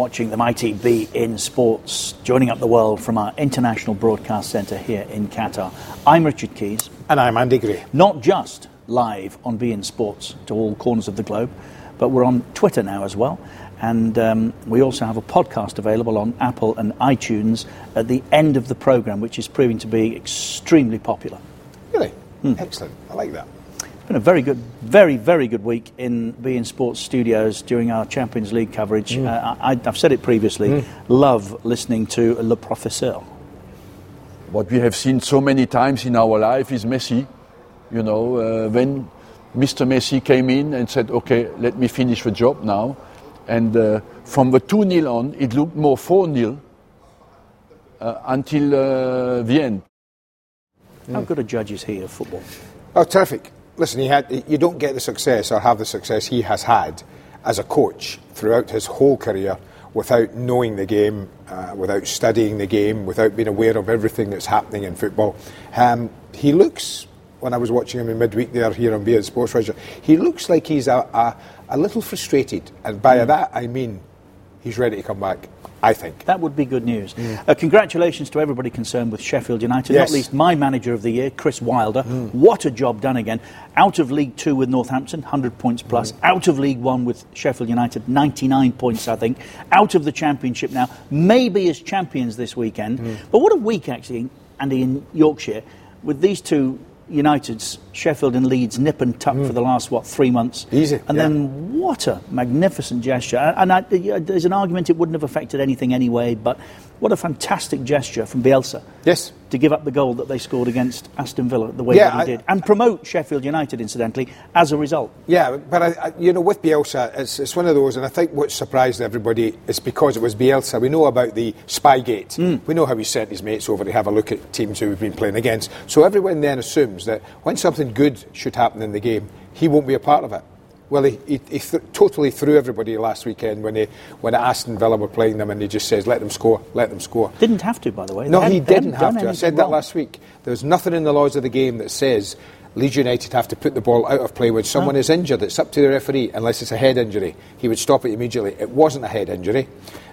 Watching the Mighty beIN Sports, joining up the world from our International Broadcast Centre here in Qatar. I'm Richard Keys. And I'm Andy Gray. Not just live on beIN Sports to all corners of the globe, but we're on Twitter now as well. And um, we also have a podcast available on Apple and iTunes at the end of the programme, which is proving to be extremely popular. Really? Excellent. I like that. It's been a very good, very, very good week in beIN Sports Studios during our Champions League coverage. Uh, I, I've said it previously, love listening to Le Professeur. what we have seen so many times in our life is Messi. You know, uh, when Mr. Messi came in and said, okay, let me finish the job now. And uh, from the 2 0 on, it looked more 4 0 uh, until uh, the end. How good a judge is he of football? Oh, terrific. Listen, he had, you don't get the success or have the success he has had as a coach throughout his whole career without knowing the game, uh, without studying the game, without being aware of everything that's happening in football. Um, he looks, when I was watching him in midweek there here on beIN Sports Roger, he looks like he's a, a, a little frustrated. And by that I mean he's ready to come back, I think. That would be good news. Uh, congratulations to everybody concerned with Sheffield United, Yes. not least my manager of the year, Chris Wilder. Mm. What a job done again. Out of League Two with Northampton, 100 points plus. Mm. Out of League One with Sheffield United, 99 points, I think. Out of the Championship now, maybe as champions this weekend. Mm. But what a week, actually, Andy, in Yorkshire, with these two Uniteds, Sheffield and Leeds, nip and tuck for the last, what, three months. Easy, And yeah. then what a magnificent gesture. And I, there's an argument it wouldn't have affected anything anyway, but what a fantastic gesture from Bielsa Yes. to give up the goal that they scored against Aston Villa the way Yeah, that he I- did. And promote Sheffield United, incidentally, as a result. Yeah, but I, I, you know, with Bielsa, it's, it's one of those, and I think what surprised everybody is because it was Bielsa. We know about the Spygate. Hmm. We know how he sent his mates over to have a look at teams who we've been playing against. So everyone then assumes that when something good should happen in the game, he won't be a part of it. Well, he, he, he th- totally threw everybody last weekend when, he, when Aston Villa were playing them, and he just says, "Let them score, let them score." Didn't have to, by the way. No, he didn't have to. I said that wrong. last week. There's nothing in the laws of the game that says Leeds United have to put the ball out of play when someone is injured. It's up to the referee, unless it's a head injury. He would stop it immediately. It wasn't a head injury.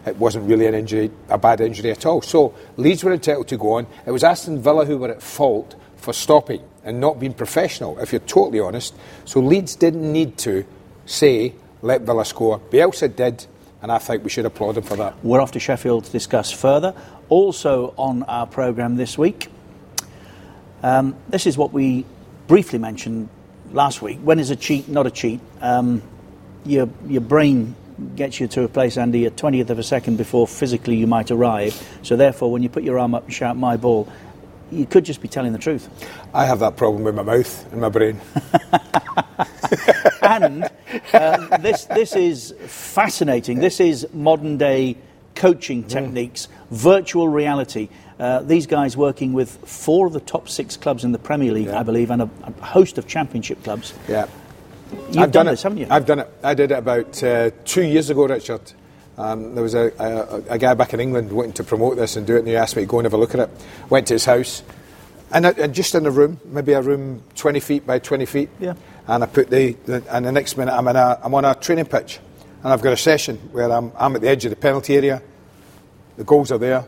It wasn't really an injury, a bad injury at all. So Leeds were entitled to go on. It was Aston Villa who were at fault for stopping and not being professional, if you're totally honest. So Leeds didn't need to say, let Villa score. Bielsa did, and I think we should applaud him for that. We're off to Sheffield to discuss further. Also on our programme this week, um, this is what we briefly mentioned last week. When is a cheat not a cheat? Um, your, your brain gets you to a place, Andy, a 20th of a second before physically you might arrive. So therefore, when you put your arm up and shout, my ball, you could just be telling the truth. I have that problem with my mouth and my brain. and uh, this this is fascinating. This is modern day coaching techniques, virtual reality. Uh, these guys working with four of the top six clubs in the Premier League, Yeah. I believe, and a, a host of championship clubs. Yeah. You've I've done, done, this, it, haven't you? I've done it. I did it about uh, two years ago, Richard. Um, there was a, a, a guy back in England wanting to promote this and do it, and he asked me to go and have a look at it. Went to his house, and, I, and just in a room, maybe a room 20 feet by 20 feet. Yeah. And I put the, the and the next minute I'm in a, I'm on a training pitch, and I've got a session where I'm, I'm at the edge of the penalty area. The goals are there,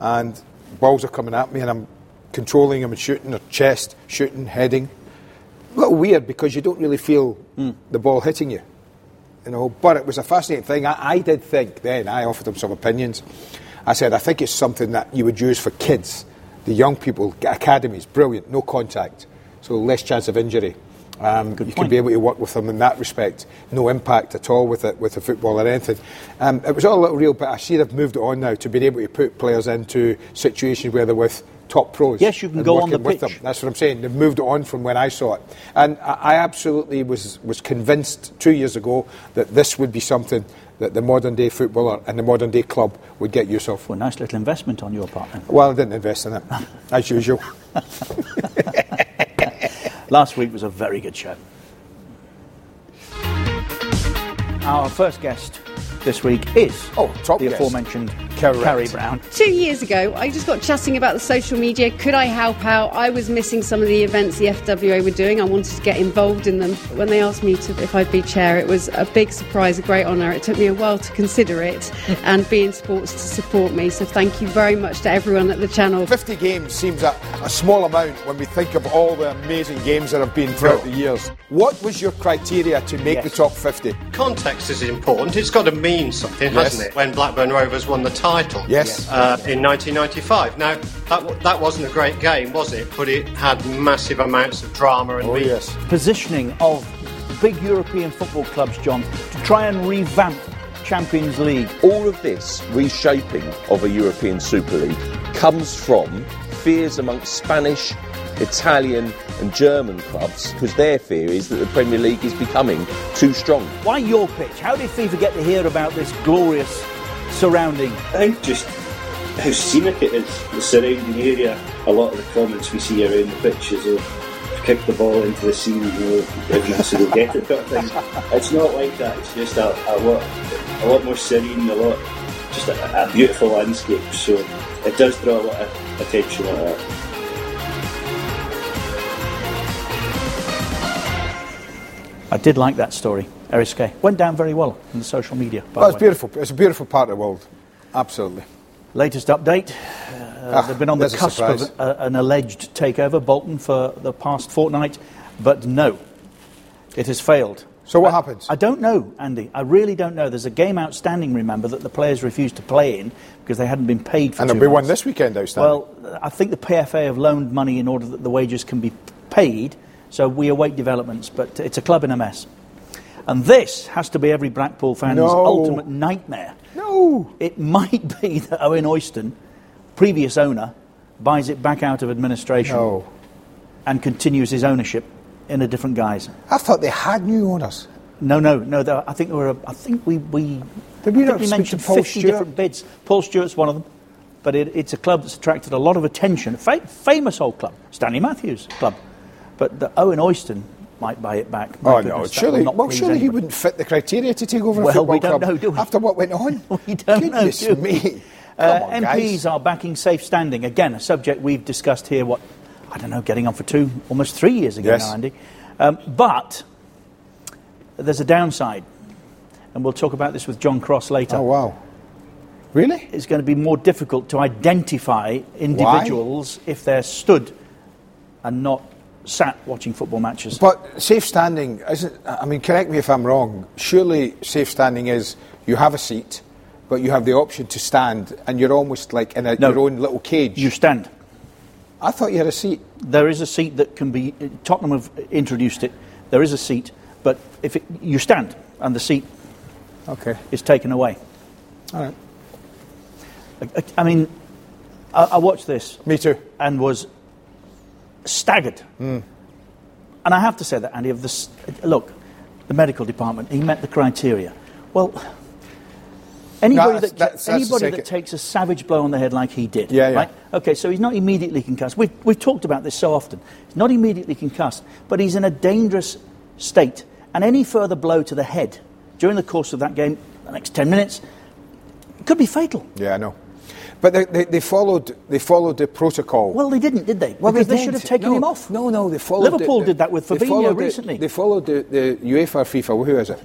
and balls are coming at me, and I'm controlling them and shooting, or chest, shooting, heading. A little weird because you don't really feel the ball hitting you, you know. But it was a fascinating thing. I, I did think then. I offered him some opinions. I said I think it's something that you would use for kids, the young people, academies, brilliant, no contact, so less chance of injury. Um, you point. can be able to work with them in that respect. No impact at all with it, with the football or anything. Um, it was all a little real, but I see they've moved on now to being able to put players into situations where they're with top pros. Yes, you can go on the with pitch. them. That's what I'm saying. They've moved on from when I saw it, and I, I absolutely was was convinced two years ago that this would be something that the modern day footballer and the modern day club would get use of. Well, nice little investment on your part then. Well, I didn't invest in it, as usual. Last week was a very good show. Our first guest this week is Oh, top the guest. aforementioned Correct. Carrie Brown. Two years ago, I just got chatting about the social media. Could I help out? I was missing some of the events the FWA were doing. I wanted to get involved in them. But when they asked me to, if I'd be chair, it was a big surprise, a great honour. It took me a while to consider it and beIN Sports to support me. So thank you very much to everyone at the channel. 50 games seems a, a small amount when we think of all the amazing games that have been throughout the years. What was your criteria to make Yes. the top 50? Context is important. It's got to mean something, Yes. hasn't it? When Blackburn Rovers won the title. Yes. Uh, in 1995. Now, that, w- that wasn't a great game, was it? But it had massive amounts of drama and Oh, meaning. yes. Positioning of big European football clubs, John, to try and revamp Champions League. All of this reshaping of a European Super League comes from fears amongst Spanish, Italian, and German clubs because their fear is that the Premier League is becoming too strong. Why your pitch? How did FIFA get to hear about this glorious surrounding? I think just how scenic it is, the surrounding area. A lot of the comments we see around the pitch is of kick the ball into the sea, you know, everyone has get it kind of thing. It's not like that, it's just a, a lot a lot more serene, a lot just a, a beautiful landscape. So it does draw a lot of attention I did like that story. Eriskay went down very well in the social media. by Well, the it's beautiful. It's a beautiful part of the world. Absolutely. Latest update. Uh, Ah, they've been on the cusp of a, an alleged takeover, Bolton, for the past fortnight, but no, it has failed. So what I- happens? I don't know, Andy. I really don't know. There's a game outstanding, remember, that the players refused to play in because they hadn't been paid for And there'll be one this weekend outstanding. Well, I think the PFA have loaned money in order that the wages can be paid, so we await developments, but it's a club in a mess. And this has to be every Blackpool fan's No. ultimate nightmare. no. It might be that Owen Oyston, previous owner, buys it back out of administration No. and continues his ownership in a different guise. I thought they had new owners. No, no, no. there- I think there were. I think we we. Did we not we mentioned 50 Stewart? different bids. Paul Stewart's one of them, but it, it's a club that's attracted a lot of attention. Fa- famous old club, Stanley Matthews club, but the Owen Oyston might buy it back. My Oh no! goodness, Surely, not well, surely he wouldn't fit the criteria to take over a Well, football we don't club know, do we? after what went on. We don't know, do me! Uh, on, MPs guys. are backing safe standing. Again, a subject we've discussed here, what, I don't know, getting on for two, almost three years ago Yes. now, Andy. Um, but there's a downside. And we'll talk about this with John Cross later. Oh wow! Really? It's going to be more difficult to identify individuals if they're stood and not sat watching football matches. But safe standing isn't. I mean, correct me if I'm wrong. Surely safe standing is you have a seat, but you have the option to stand, and you're almost like in a, No. your own little cage. you stand. I thought you had a seat. There is a seat that can be. Tottenham have introduced it. There is a seat, but if it, you stand and the seat Okay. is taken away. All right. I, I- I mean, I, I watched this Me too. and was staggered. Hmm. And I have to say that, Andy, of this, look, the medical department, he met the criteria. Well, anybody, that's- that, that's- anybody that takes a savage blow on the head like he did, Yeah, yeah. right? Okay, so he's not immediately concussed. We've, we've talked about this so often. He's not immediately concussed, but he's in a dangerous state. And any further blow to the head during the course of that game, the next 10 minutes, could be fatal. Yeah, I know. But they, they, they followed. They followed the protocol. Well, they didn't, did they? Well, because they, did. should have taken No, him off. No, no, they followed. Liverpool the, did that with they Fabinho followed the- recently. they followed the, the UEFA, FIFA. Who is it?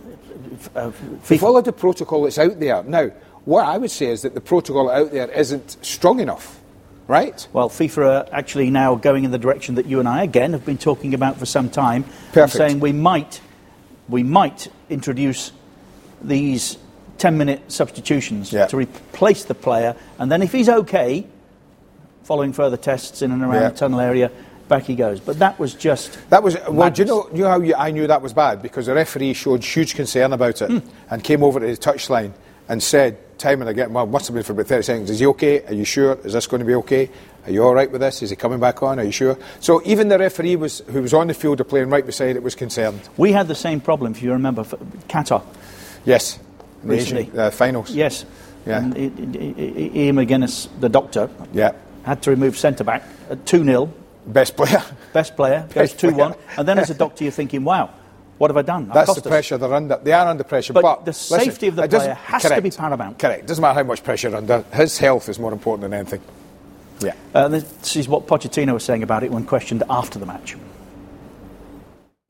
Uh, They followed the protocol that's out there. Now, what I would say is that the protocol out there isn't strong enough, right? Well, FIFA are actually now going in the direction that you and I, again, have been talking about for some time. Perfect. Saying we might, we might introduce these 10-minute substitutions Yeah. to replace the player, and then if he's okay, following further tests in and around Yeah. the tunnel area, back he goes. But that was just That was well. Do you know? You know how you, I knew that was bad because the referee showed huge concern about it Hmm. and came over to the touchline and said time and again, well, must have been for about thirty seconds. Is he okay? Are you sure? Is this going to be okay? Are you all right with this? Is he coming back on? Are you sure? So even the referee was who was on the field of playing right beside it was concerned. We had the same problem, if you remember, for Qatar. Yes, Recently. Asian, uh, finals. Yes. Yeah. And I- I- I- Ian McGuinness, the doctor, Yeah, had to remove centre back at 2 0. best player. Best player goes 2 1. And then as a doctor, you're thinking, wow, What have I done? I've That's cost the us. pressure they're under. They are under pressure, But but, the listen, safety of the it doesn't- player has to be paramount. Correct. Doesn't matter how much pressure you're under. His health is more important than anything. Yeah. Uh, this is what Pochettino was saying about it when questioned after the match.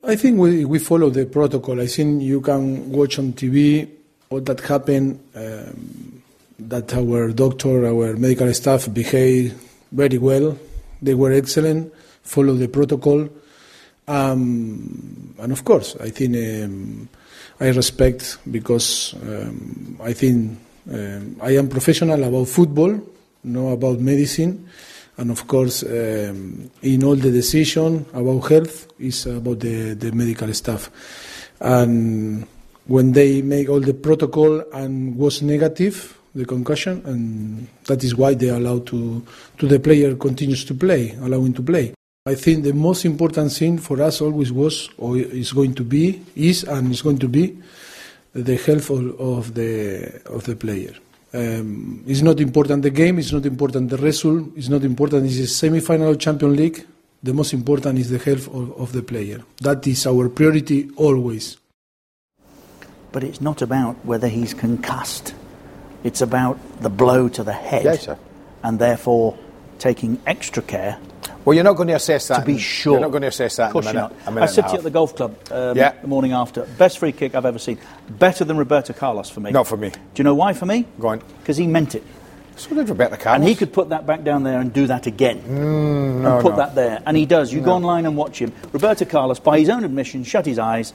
I think we, we follow the protocol. I think you can watch on TV what that happened, um, that our doctor, our medical staff behaved very well. They were excellent, followed the protocol. Um, and of course, I think um, I respect because um, I think um, I am professional about football, not about medicine. And of course, um, in all the decision about health is about the, the medical staff. And when they make all the protocol and was negative, the concussion, and that is why they allow to, to the player continues to play, allowing to play. I think the most important thing for us always was, or is going to be, is and is going to be, the health of, of the of the player. Um, it's not important the game, it's not important the result, it's not important it's a semi-final of Champions League. The most important is the health of, of the player. That is our priority always. But it's not about whether he's concussed. It's about the blow to the head. Yes, sir. And therefore taking extra care Well, you're not going to assess that. to be in- sure. You're not going to assess that in a minute. not. a minute I said to you at the golf club um, Yeah. the morning after, best free kick I've ever seen. Better than Roberto Carlos for me. Not for me. Do you know why for me? Go on. Because he meant it. So did Roberto Carlos. And he could put that back down there and do that again. Mm, and put that there. And he does. You go online and watch him. Roberto Carlos, by his own admission, shut his eyes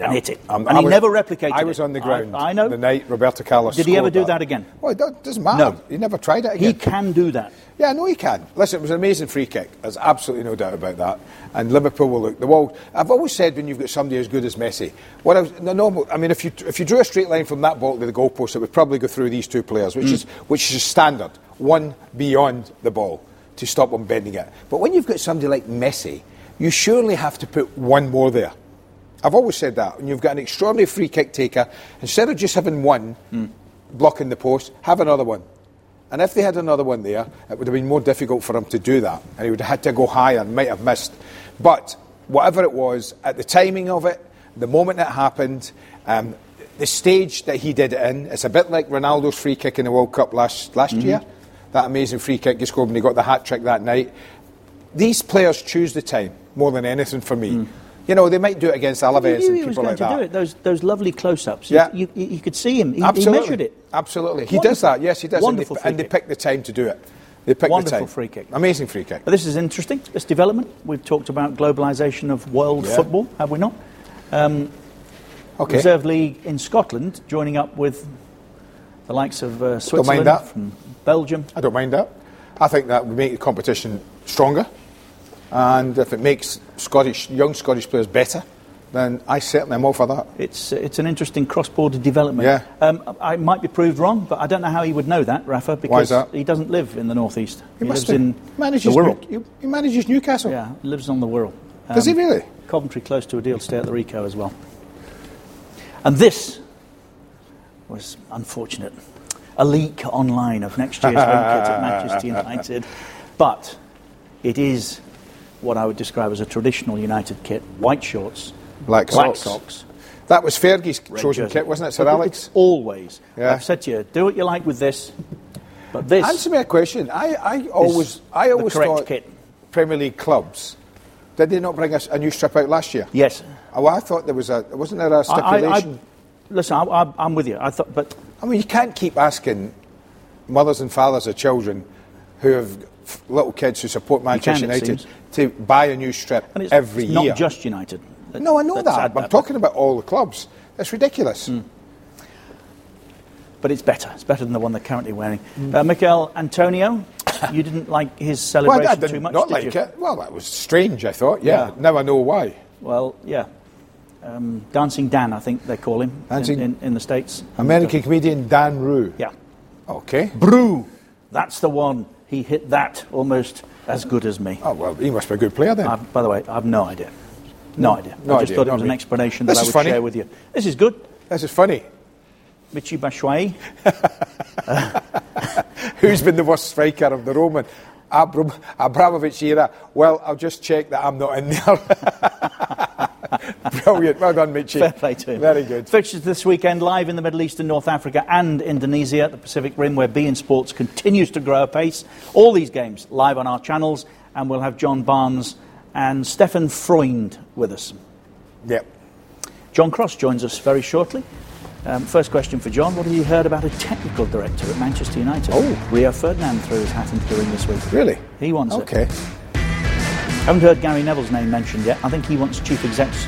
and hit it. Um, and I he was- never replicated I was it. on the ground. I, I know. The night Roberto Carlos. Did he ever do that again? Well, it doesn't matter. No. He never tried it He can do that. Yeah, I know he can. Listen, it was an amazing free kick. There's absolutely no doubt about that. And Liverpool will look the world. I've always said when you've got somebody as good as Messi, what I was, normal. I mean, if you if you drew a straight line from that ball to the goalpost, it would probably go through these two players, which is which is standard. One beyond the ball to stop them bending it. But when you've got somebody like Messi, you surely have to put one more there. I've always said that. And you've got an extraordinary free kick taker, instead of just having one blocking the post, have another one. And if they had another one there, it would have been more difficult for him to do that. And he would have had to go higher and might have missed. But whatever it was, at the timing of it, the moment it happened, um, the stage that he did it in, it's a bit like Ronaldo's free kick in the World Cup last, last year. That amazing free kick he scored when he got the hat trick that night. These players choose the time more than anything for me. You know, they might do it against Alaves and he was going like to that. do it. Those, those lovely close-ups. Yeah. You, you, you could see him. He, he measured it. Absolutely. He Wonderful. does that, yes, he does. Wonderful and they, and they pick the time to do it. They Wonderful the time. free kick. Amazing free kick. But this is interesting, this development. We've talked about globalisation of world Yeah. football, have we not? Um, Okay. Reserve League in Scotland joining up with the likes of uh, mind Switzerland, that. from Belgium. I don't mind that. I think that would make the competition stronger. And if it makes Scottish young Scottish players better, then I certainly am all for that. It's, uh, it's an interesting cross-border development. Yeah. Um, I might be proved wrong, but I don't know how he would know that, Rafa, because is that? he doesn't live in the northeast. He, must lives be- in manages the Wirral. New- he manages Newcastle. Yeah, he lives on the Wirral. Does he Um, really? Coventry close to a deal to stay at the Ricoh as well. And this was unfortunate. A leak online of next year's home kit at Manchester United. But it is what I would describe as a traditional United kit. White shorts, Black black socks. socks That was Fergie's red chosen jersey. kit, wasn't it, Sir But Alex? Always. Yeah. I've said to you, do what you like with this. But this Answer me a question. I, I always, I always thought kit. Premier League clubs. Did they not bring us a new strip out last year? Yes. Oh, I thought there was a. Wasn't there a I, I, stipulation? I, listen, I, I'm with you. I thought, but I mean, you can't keep asking mothers and fathers of children who have little kids who support Manchester can, United to buy a new strip and it's every not year. Not just United. no, I know that. I'm talking about all the clubs. It's ridiculous. Hmm. but it's better. It's better than the one they're currently wearing. Uh, Michail Antonio, you didn't like his Well, celebration did too much, not did like you? it. Well, that was strange. I thought. Yeah. Yeah. Now I know why. Well, yeah. Um, Dancing Dan, I think they call him in, in, in the States. American comedian Dan Rue. Yeah. Okay. Brew. That's the one. He hit that almost as good as me. Oh well, he must be a good player then. I've, by the way, I've no idea. No, idea. no I just idea, thought it was an explanation that I would funny. share with you. This is good. this is funny. Michy Batshuayi. Who's been the worst striker of the Roman? Abram- Abramovich era. Well, I'll just check that I'm not in there. Brilliant. Well done, Michy. Fair play to him. Very good. Fixtures this weekend live in the Middle East and North Africa and Indonesia at the Pacific Rim, where beIN Sports continues to grow apace. All these games live on our channels, and we'll have John Barnes and Steffen Freund with us. Yep. John Cross joins us very shortly. Um, first question for John. What have you heard about a technical director at Manchester United? Oh. Rio Ferdinand threw his hat into the ring this week. Really? He wants it. Okay. Haven't heard Gary Neville's name mentioned yet. I think he wants chief exec's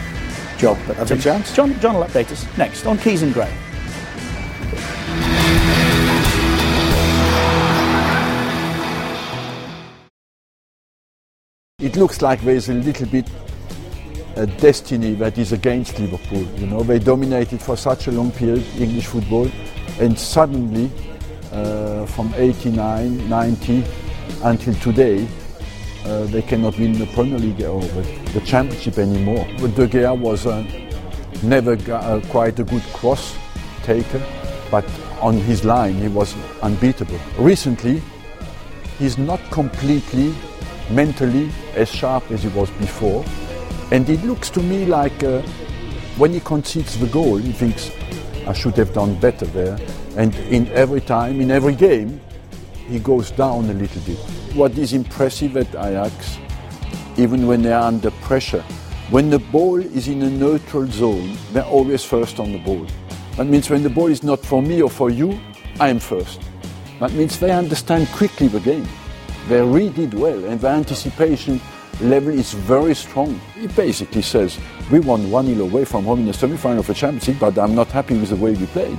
job. But um, chance. John, John will update us next on Keys and Gray. It looks like there is a little bit a destiny that is against Liverpool. You know, they dominated for such a long period English football, and suddenly, uh, from 89, 90 until today, uh, they cannot win the Premier League or the, Championship anymore. But De Gea was uh, never uh, quite a good cross taker, but on his line he was unbeatable. Recently, he's not completely mentally as sharp as he was before. And it looks to me like uh, when he concedes the goal, he thinks, I should have done better there. And in every time, in every game, he goes down a little bit. What is impressive at Ajax, even when they are under pressure, when the ball is in a neutral zone, they're always first on the ball. That means when the ball is not for me or for you, I'm first. That means they understand quickly the game. They really did well, and the anticipation level is very strong. He basically says, We won 1 0 away from home in the semi final of the Champions League, but I'm not happy with the way we played.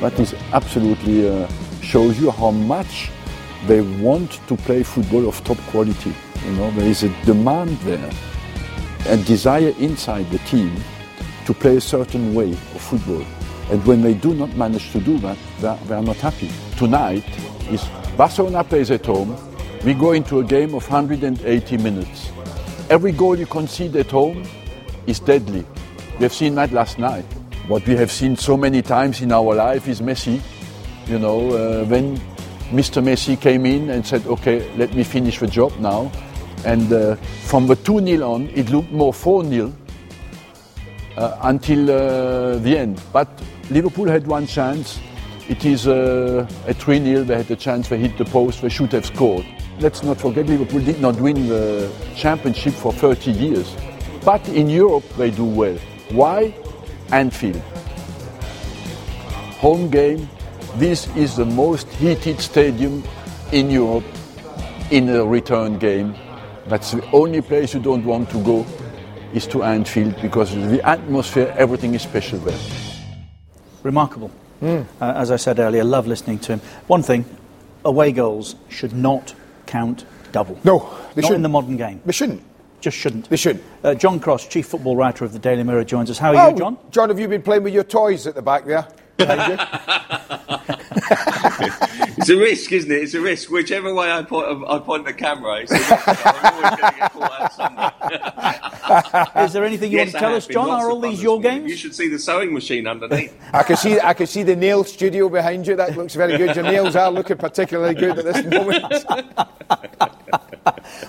That is absolutely uh, shows you how much they want to play football of top quality. You know, there is a demand there, a desire inside the team to play a certain way of football. And when they do not manage to do that, they are, they are not happy. Tonight is Barcelona plays at home. We go into a game of 180 minutes. Every goal you concede at home is deadly. We have seen that last night. What we have seen so many times in our life is Messi. You know, uh, when Mr. Messi came in and said, okay, let me finish the job now. And uh, from the 2 0 on, it looked more 4 0 uh, until uh, the end. But Liverpool had one chance. It is uh, a 3 0. They had a chance, they hit the post, they should have scored. Let's not forget, Liverpool did not win the championship for 30 years. But in Europe, they do well. Why? Anfield. Home game. This is the most heated stadium in Europe in a return game. That's the only place you don't want to go is to Anfield because the atmosphere, everything is special there. Remarkable. Uh, as I said earlier, love listening to him. One thing, away goals should not count double. No, they not shouldn't. In the modern game. They shouldn't. Just shouldn't. They shouldn't. Uh, John Cross, chief football writer of the Daily Mirror, joins us. How are you, John? Oh, John, have you been playing with your toys at the back there? Behind you? It's a risk, isn't it? It's a risk. Whichever way I point, I point the camera, it's a risk. I'm always going to get caught out somewhere. Is there anything you Yes, want to tell us. John? Are all these your games? You should see the sewing machine underneath. I can see I can see the nail studio behind you. That looks very good. Your nails are looking particularly good at this moment.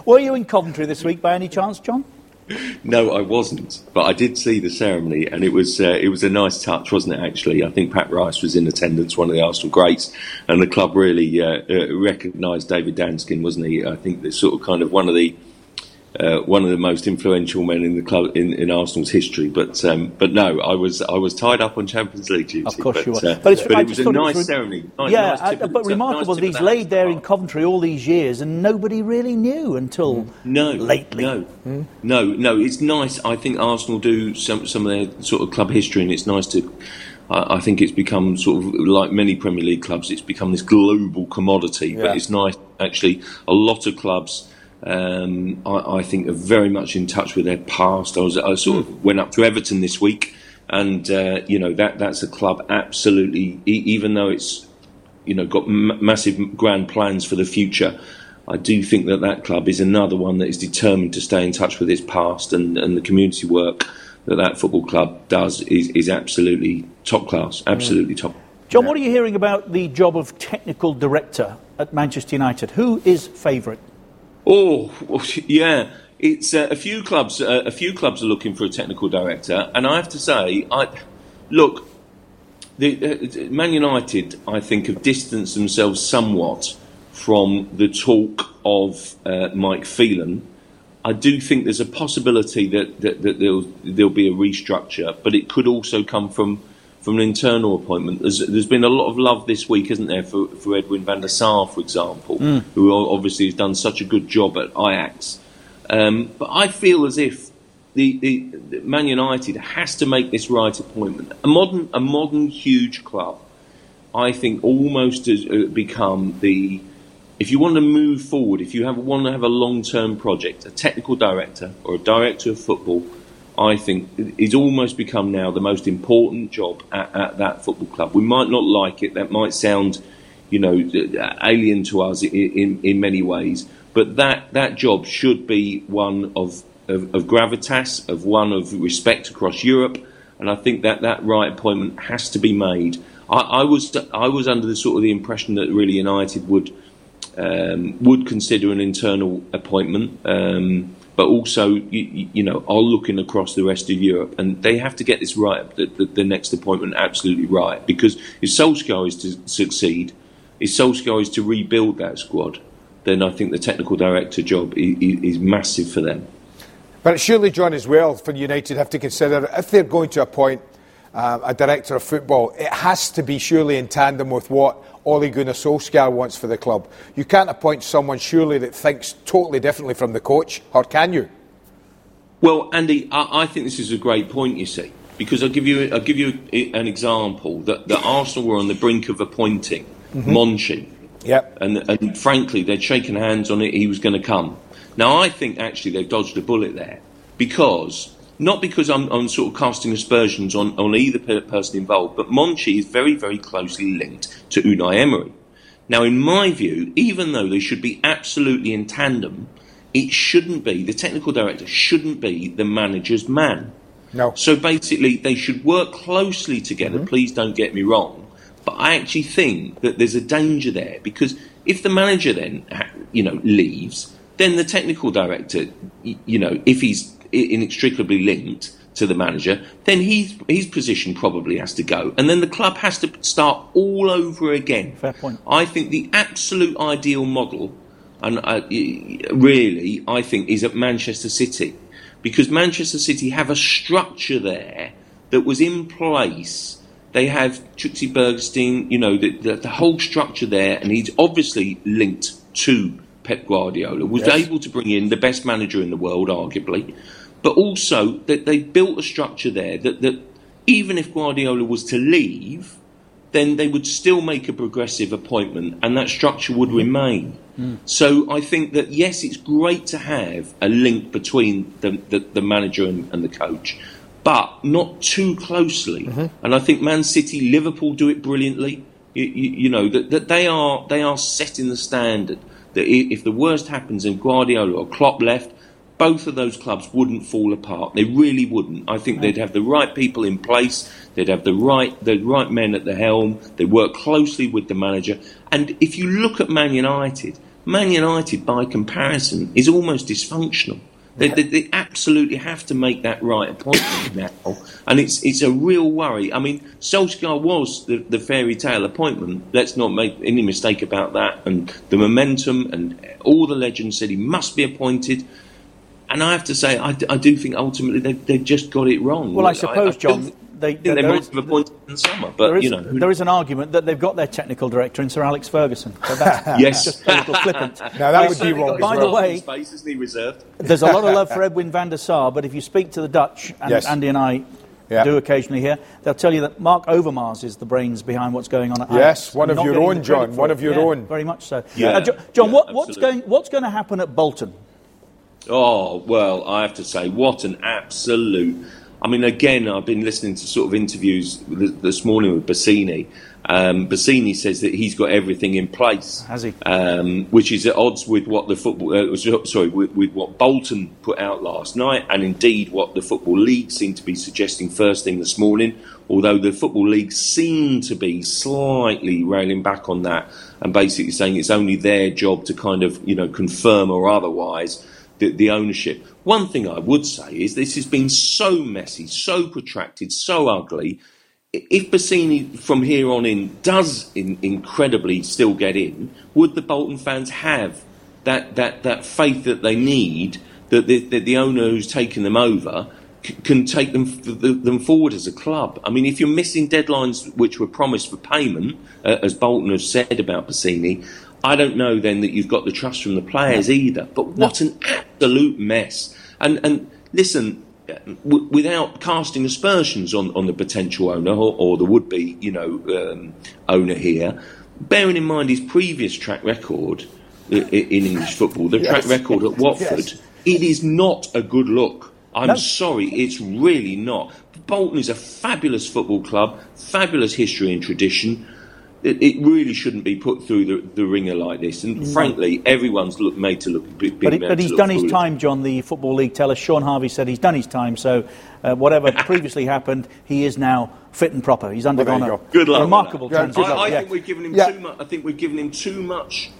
Were you in Coventry this week by any chance, John? No, I wasn't, but I did see the ceremony, and it was uh, it was a nice touch, wasn't it? Actually, I think Pat Rice was in attendance, one of the Arsenal greats, and the club really uh, uh, recognised David Danskin, wasn't he? I think that's sort of kind of one of the uh, one of the most influential men in the club in, in Arsenal's history. But um, but no, I was I was tied up on Champions League duty. Of course but, you were. uh, But it's- I it was a nice re- ceremony. Nice- yeah, nice uh, but remarkable nice that he's laid there in Coventry all these years and nobody really knew until No, lately. No, no, no. It's nice. I think Arsenal do some some of their sort of club history, and it's nice to. I I think it's become sort of like many Premier League clubs. It's become this global commodity, Yeah. but it's nice actually. A lot of clubs. Um, I, I think are very much in touch with their past. I was, I sort of went up to Everton this week, and uh, you know that that's a club absolutely. E- even though it's you know got m- massive grand plans for the future. I do think that that club is another one that is determined to stay in touch with its past and, and the community work that that football club does is, is absolutely top class, absolutely top. John, what are you hearing about the job of technical director at Manchester United? Who is favourite? Oh, yeah. it's uh, a few clubs. Uh, a few clubs are looking for a technical director, and I have to say, I look. The, uh, Man United, I think, have distanced themselves somewhat from the talk of uh, Mike Phelan. I do think there's a possibility that, that, that there'll, there'll be a restructure, but it could also come from from an internal appointment. There's, there's been a lot of love this week, isn't there, for, for Edwin van der Sar, for example, Mm. who obviously has done such a good job at Ajax. Um, but I feel as if the, the, the Man United has to make this right appointment. A modern, a modern huge club, I think, almost has uh, become the. If you want to move forward, if you have, want to have a long-term project, a technical director or a director of football, I think it's almost become now the most important job at, at that football club. We might not like it; that might sound, you know, alien to us in, in, in many ways. But that, that job should be one of, of, of gravitas, of one of respect across Europe, and I think that that right appointment has to be made. I, I was I was under the sort of the impression that really United would um, would consider an internal appointment, um, but also you, you know are looking across the rest of Europe, and they have to get this right, the, the, the next appointment absolutely right, because if Solskjaer is to succeed, if Solskjaer is to rebuild that squad, then I think the technical director job is, is massive for them. But surely, John, as well, for United have to consider if they're going to appoint uh, a director of football, it has to be surely in tandem with what Ole Gunnar Solskjaer wants for the club. You can't appoint someone surely that thinks totally differently from the coach, or can you? Well, Andy, I, I think this is a great point. You see, because I'll give you I'll give you an example that, that Arsenal were on the brink of appointing Mhm. Monchi. Yep. And, and frankly, they'd shaken hands on it. He was going to come. Now, I think actually they've dodged a bullet there because not because I'm, I'm sort of casting aspersions on, on either per- person involved, but Monchi is very, very closely linked to Unai Emery. Now, in my view, even though they should be absolutely in tandem, it shouldn't be the technical director shouldn't be the manager's man. No. So basically, they should work closely together. Mm-hmm. Please don't get me wrong. But I actually think that there's a danger there because if the manager then, you know, leaves, then the technical director, you know, if he's inextricably linked to the manager, then he's, his position probably has to go. And then the club has to start all over again. Fair point. I think the absolute ideal model, and uh, really, I think, is at Manchester City. Because Manchester City have a structure there that was in place. They have Txiki Begiristain, you know, the, the, the whole structure there, and he's obviously linked to Pep Guardiola, was Yes. able to bring in the best manager in the world, arguably, but also that they built a structure there that, that even if Guardiola was to leave, then they would still make a progressive appointment and that structure would remain. So I think that yes, it's great to have a link between the, the, the manager and, and the coach, but not too closely. Mm-hmm. And I think Man City, Liverpool do it brilliantly. You, you, you know that, that they are they are setting the standard. That if the worst happens and Guardiola or Klopp left, both of those clubs wouldn't fall apart. They really wouldn't. I think they'd have the right people in place. They'd have the right the right men at the helm. They work closely with the manager. And if you look at Man United, Man United by comparison is almost dysfunctional. They, they, they absolutely have to make that right appointment now, and it's it's a real worry. I mean, Solskjaer was the, the fairy tale appointment. Let's not make any mistake about that. And the momentum and all the legends said he must be appointed. And I have to say, I do think ultimately they've, they've just got it wrong. Well, I suppose, don't John, think they, they, might is- have appointed in summer, but there is, you know, who there is an argument that they've got their technical director in Sir Alex Ferguson. So that's Yes. just a little flippant. Now, that would be wrong as By the way, space isn't he reserved? there's a lot of love for Edwin van der Sar, but if you speak to the Dutch, and Yes. Andy and I do occasionally here, they'll tell you that Marc Overmars is the brains behind what's going on at Yes, Ajax. one of Not your own, John, one of your Yeah, own. Very much so. Yeah. Uh, John, Yeah, what, what's, going, what's going to happen at Bolton? Oh, well, I have to say, what an absolute. I mean, again, I've been listening to sort of interviews th- this morning with Bassini. Um, Bassini says that he's got everything in place, Has he? um, which is at odds with what the football, uh, sorry, with, with what Bolton put out last night, and indeed what the football league seemed to be suggesting first thing this morning. Although the football league seemed to be slightly railing back on that and basically saying it's only their job to kind of you know confirm or otherwise the, the ownership. One thing I would say is this has been so messy, so protracted, so ugly. If Bassini from here on in does in, incredibly still get in, would the Bolton fans have that, that, that faith that they need that the, that the owner who's taken them over can take them, them forward as a club? I mean, if you're missing deadlines which were promised for payment, uh, as Bolton has said about Bassini, I don't know then that you've got the trust from the players either. But what an absolute mess! And and listen, w- without casting aspersions on, on the potential owner or, or the would be, you know, um, owner here, bearing in mind his previous track record i- i- in English football, the track record at Watford, Yes. it is not a good look. I'm No. sorry, it's really not. Bolton is a fabulous football club, fabulous history and tradition. It, it really shouldn't be put through the, the ringer like this. And frankly, everyone's look, made to look. Be, But, he, made but he's done his foolish. time, John, the Football League tell us. Shaun Harvey said he's done his time, so uh, whatever previously happened, he is now fit and proper. He's undergone there you a go. Good luck. remarkable that. transition. I, I yeah. think we've given him Yeah. too much. I think we've given him too much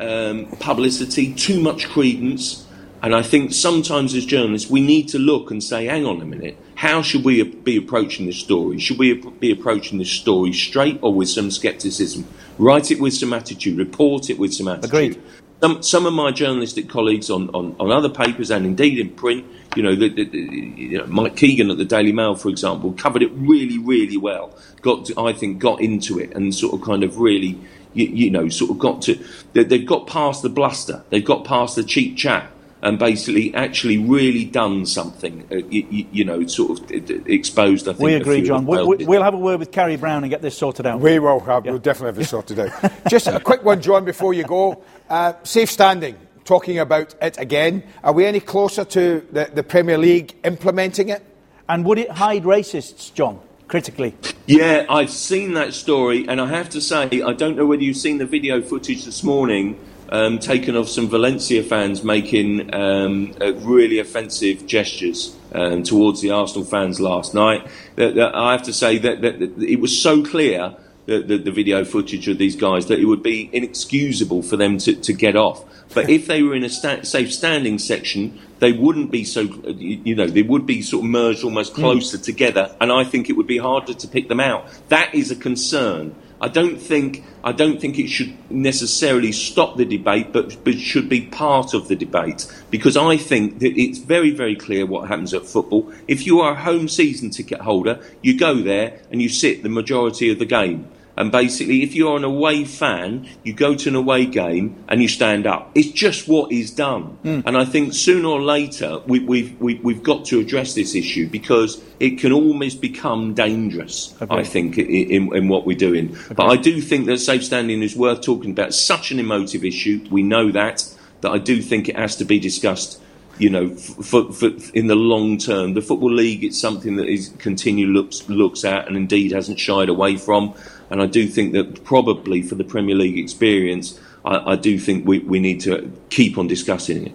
um, publicity, too much credence, and I think sometimes as journalists we need to look and say, "Hang on a minute, how should we be approaching this story? Should we be approaching this story straight or with some scepticism? Write it with some attitude, report it with some attitude." Agreed. Some, some of my journalistic colleagues on, on, on other papers and indeed in print, you know, the, the, the, you know, Mike Keegan at the Daily Mail, for example, covered it really, really well. Got, to, I think, got into it and sort of kind of really, you, you know, sort of got to. They, they've got past the bluster. They've got past the cheap chat and basically actually really done something. Uh, you, you know, sort of exposed. I think we agree, John. We, we, we'll have a word with Carrie Brown and get this sorted out. We will have, we'll definitely have it sorted out. Just a quick one, John, before you go. Uh, safe standing, talking about it again. Are we any closer to the, the Premier League implementing it? And would it hide racists, John, critically? Yeah, I've seen that story, and I have to say, I don't know whether you've seen the video footage this morning um, taken of some Valencia fans making um, uh, really offensive gestures um, towards the Arsenal fans last night. That, that I have to say that, that, that it was so clear. The, the, the video footage of these guys that it would be inexcusable for them to, to get off. But if they were in a sta- safe standing section, they wouldn't be so, you you know, they would be sort of merged almost closer together, and I think it would be harder to pick them out. That is a concern. I don't think I don't think it should necessarily stop the debate, but but should be part of the debate because I think that it's very very clear what happens at football. If you are a home season ticket holder, you go there and you sit the majority of the game. And basically, if you're an away fan, you go to an away game and you stand up. It's just what is done. Hmm. And I think sooner or later, we, we've, we, we've got to address this issue because it can almost become dangerous, I think, in, in what we're doing. But I do think that safe standing is worth talking about. Such an emotive issue. We know that. That I do think it has to be discussed you know, for, for, in the long term. The Football League, it's something that is continue looks looks at and indeed hasn't shied away from. And I do think that probably for the Premier League experience, I, I do think we, we need to keep on discussing it.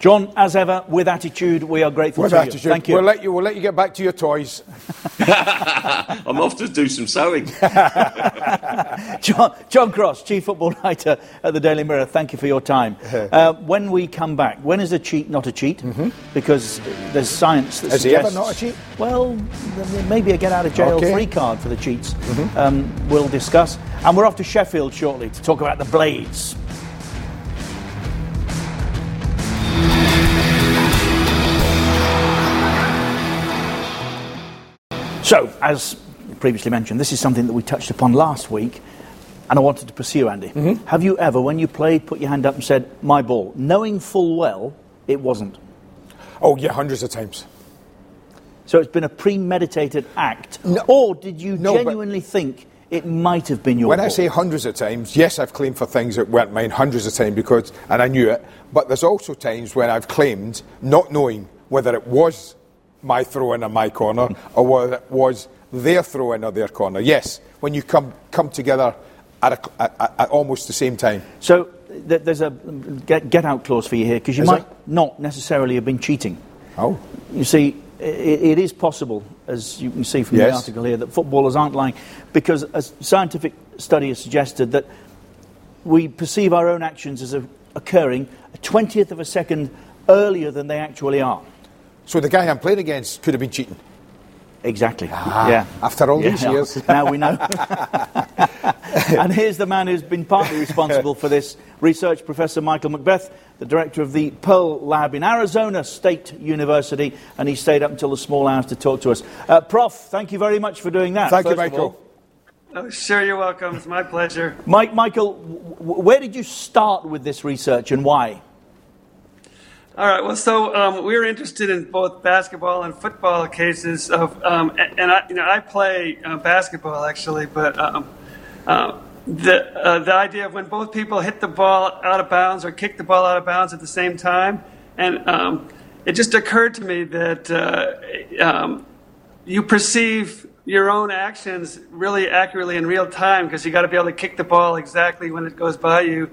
John, as ever, with attitude, we are grateful With to attitude. you. Thank you. We'll let you. We'll let you get back to your toys. I'm off to do some sewing. John, John Cross, Chief Football Writer at the Daily Mirror, thank you for your time. Uh, when we come back, when is a cheat not a cheat? Because there's science that Mm-hmm. Is he ever not a cheat? Well, maybe a get out of jail Okay. Mm-hmm. free card for the cheats. Um, we'll discuss. And we're off to Sheffield shortly to talk about the Blades. So, as previously mentioned, this is something that we touched upon last week, and I wanted to pursue, Andy. Mm-hmm. Have you ever, when you played, put your hand up and said, my ball, knowing full well it wasn't? Oh yeah, hundreds of times. So it's been a premeditated act? No. Or did you No, genuinely think it might have been your When ball? I say hundreds of times, yes, I've claimed for things that weren't mine hundreds of times because, and I knew it. But there's also times when I've claimed not knowing whether it was my throw in or my corner or whether it was their throw in or their corner. Yes, when you come come together at, a, at, at- almost the same time. So th- there's a get, get out clause for you here because you Is might there? not necessarily have been cheating. Oh, You see, i it is possible, as you can see from the article here, that footballers aren't lying because a scientific study has suggested that we perceive our own actions as a, occurring a twentieth of a second earlier than they actually are. So the guy I'm playing against could have been cheating. Exactly. Ah, yeah. After all Yeah. these years. now we know. and here's the man who's been partly responsible for this research, Professor Michael McBeath, the director of the Pearl Lab in Arizona State University, and he stayed up until the small hours to talk to us. Uh, Prof, thank you very much for doing that. Thank you, Michael. all. Oh, sure, you're welcome. It's my pleasure. Mike, Michael, w- w- where did you start with this research and why? All right. Well, so um, we were interested in both basketball and football cases of, um, and, and I, you know, I play uh, basketball actually, but um, uh, the uh, the idea of when both people hit the ball out of bounds or kick the ball out of bounds at the same time, and um, it just occurred to me that uh, um, you perceive your own actions really accurately in real time because you got to be able to kick the ball exactly when it goes by you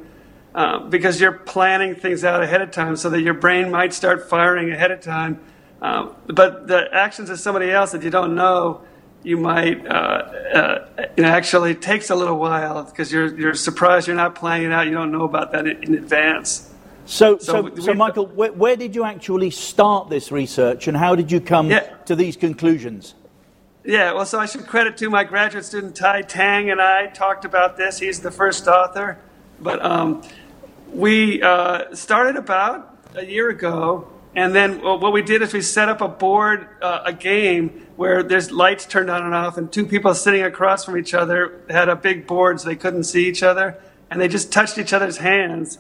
uh, because you're planning things out ahead of time so that your brain might start firing ahead of time. Um, but the actions of somebody else that you don't know, you might uh, uh, it actually takes a little while because you're you're surprised you're not planning it out. You don't know about that in, in advance. So, So so, we- so, Michael, where, where did you actually start this research and how did you come Yeah. to these conclusions? Yeah, well, so I should credit to my graduate student Tai Tang and I talked about this. He's the first author, but um, we uh, started about a year ago, and then what we did is we set up a board, uh, a game where there's lights turned on and off, and two people sitting across from each other had a big board so they couldn't see each other, and they just touched each other's hands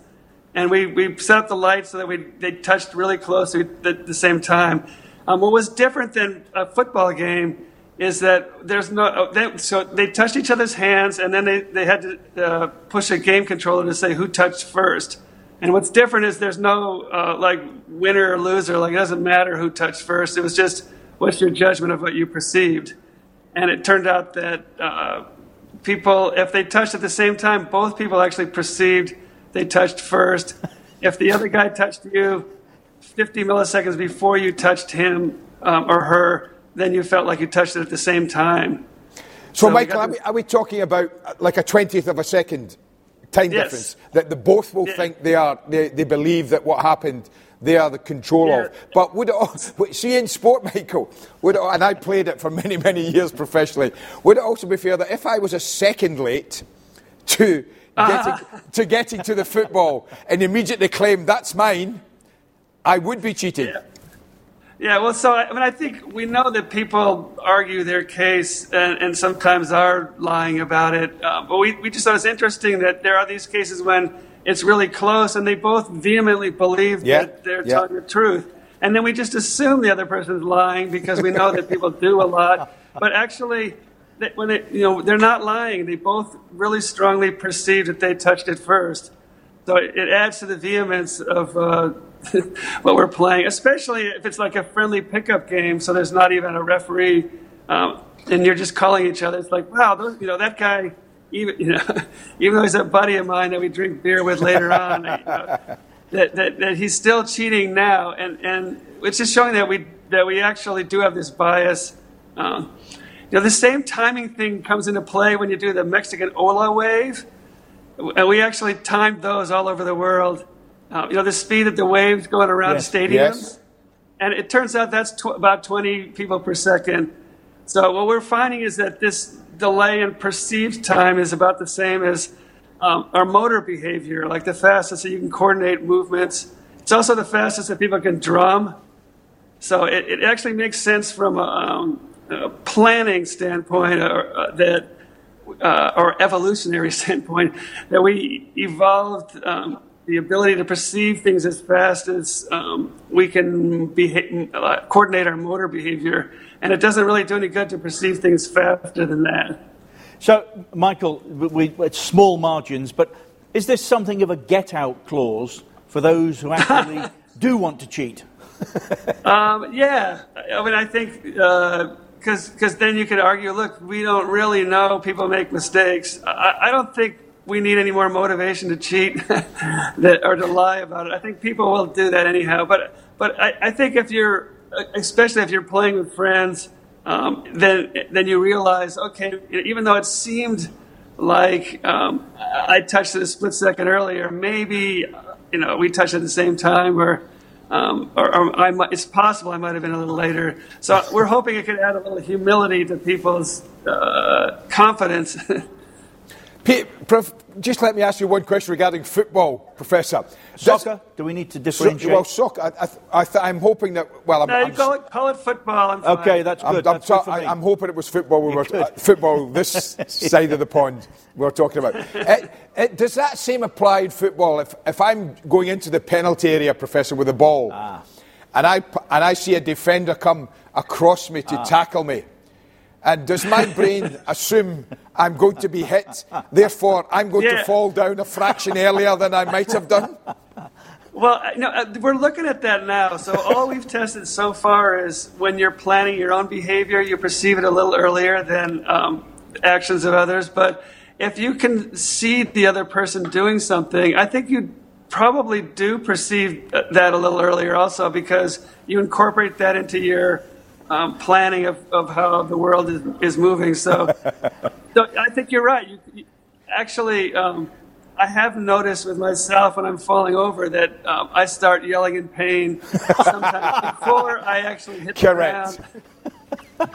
and we, we set up the lights so that we they touched really close at the, the same time. Um, what was different than a football game is that there's no oh, they, so they touched each other's hands and then they, they had to uh, push a game controller to say who touched first. And what's different is there's no uh, like winner or loser. Like it doesn't matter who touched first. It was just what's your judgment of what you perceived. And it turned out that uh, people, if they touched at the same time, both people actually perceived they touched first. If the other guy touched you 50 milliseconds before you touched him um, or her, then you felt like you touched it at the same time. So, So Michael, are we, are we talking about uh, like a 20th of a second time Yes. difference? That the both will Yeah. think they are, they, they believe that what happened, they are the control Yeah. of. But would it, see in sport, Michael, would it, and I played it for many, many years professionally, would it also be fair that if I was a second late to getting, to, getting to the football and immediately claim that's mine, I would be cheating? Yeah, well, so I, I mean, I think we know that people argue their case and, and sometimes are lying about it. Uh, but we, we just thought it's interesting that there are these cases when it's really close and they both vehemently believe Yeah, that they're yeah. telling the truth. And then we just assume the other person's lying because we know that people do a lot. But actually, they, when they, you know, they're not lying. They both really strongly perceive that they touched it first. So it, it adds to the vehemence of uh, what we're playing, especially if it's like a friendly pickup game. So there's not even a referee, um, and you're just calling each other. It's like, wow, those, you know, that guy, even you know, even though he's a buddy of mine that we drink beer with later on, you know, that, that that he's still cheating now, and and it's just showing that we that we actually do have this bias. Um, you know, the same timing thing comes into play when you do the Mexican Ola wave. And we actually timed those all over the world. Uh, you know, the speed that the waves going around Yes. stadiums. Yes. And it turns out that's tw- about 20 people per second. So what we're finding is that this delay in perceived time is about the same as um, our motor behavior, like the fastest that you can coordinate movements. It's also the fastest that people can drum. So it, it actually makes sense from a, um, a planning standpoint or, uh, that, uh, or evolutionary standpoint, that we evolved um, the ability to perceive things as fast as um, we can beha- uh, coordinate our motor behavior. And it doesn't really do any good to perceive things faster than that. So, Michael, we, we, it's small margins, but is this something of a get out clause for those who actually do want to cheat? Um, yeah, I mean, I think because because then you could argue, look, we don't really know people make mistakes. I, I don't think we need any more motivation to cheat that, or to lie about it. I think people will do that anyhow. But but I, I think if you're especially if you're playing with friends, um, then then you realize, okay, even though it seemed like um, I touched it a split second earlier, maybe you know we touched at the same time, or Um, or, or might, it's possible I might have been a little later. So we're hoping it could add a little humility to people's uh, confidence. Pete, prof, just let me ask you one question regarding football, Professor. Soccer? Do we need to differentiate? So, well, soccer. I, I, I, am hoping that. Well, I'm. No, you I'm, call it, call it football. I'm okay, that's good. I'm, that's I'm, good for me. I'm hoping it was football. We were, uh, football this side of the pond we are talking about. it, it, does that same apply in football? If, if I'm going into the penalty area, Professor, with a ball, ah. and I and I see a defender come across me to ah. tackle me. And does my brain assume I'm going to be hit? Therefore, I'm going Yeah. to fall down a fraction earlier than I might have done? Well, no, uh, we're looking at that now. So all we've tested so far is when you're planning your own behavior, you perceive it a little earlier than um, actions of others. But if you can see the other person doing something, I think you probably do perceive uh, that a little earlier also because you incorporate that into your um, planning of, of how the world is, is moving. So, so I think you're right. You, you, actually, um, I have noticed with myself when I'm falling over that um, I start yelling in pain sometimes before I actually hit Correct. the ground.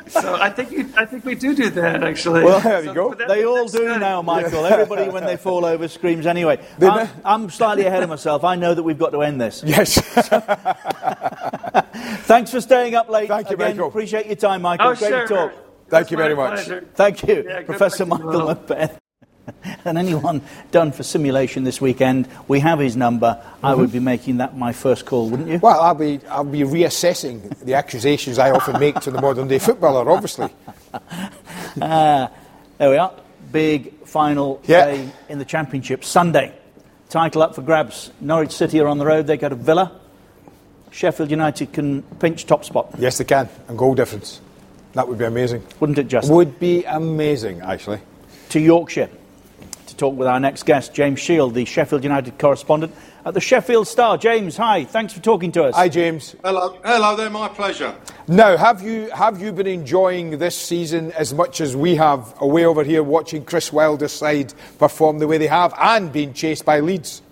So I think you, I think we do do that actually. Well, there you So- go. They all do good. now, Michael. Everybody, when they fall over, screams anyway. I'm, I'm slightly ahead of myself. I know that we've got to end this. Yes. Thanks for staying up late. Thank you, Again, Michael. Appreciate your time, Michael. Oh, Great sure. to talk. Thank you very much. pleasure. Thank you, Yeah, Professor luck to you Michael all. And anyone done for simulation this weekend, we have his number. I would be making that my first call, wouldn't you? Well, I'll be, I'll be reassessing the accusations I often make to the modern day footballer, obviously. Uh, there we are. Big final Yeah. day in the Championship. Sunday. Title up for grabs. Norwich City are on the road. They go to Villa. Sheffield United can pinch top spot. Yes, they can. And goal difference. That would be amazing. Wouldn't it just? Would be amazing, actually. to Yorkshire to talk with our next guest, James Shield, the Sheffield United correspondent at the Sheffield Star. James, hi. Thanks for talking to us. Hi, James. Hello, hello there, my pleasure. Now, have you, have you been enjoying this season as much as we have away over here watching Chris Wilder's side perform the way they have and being chased by Leeds?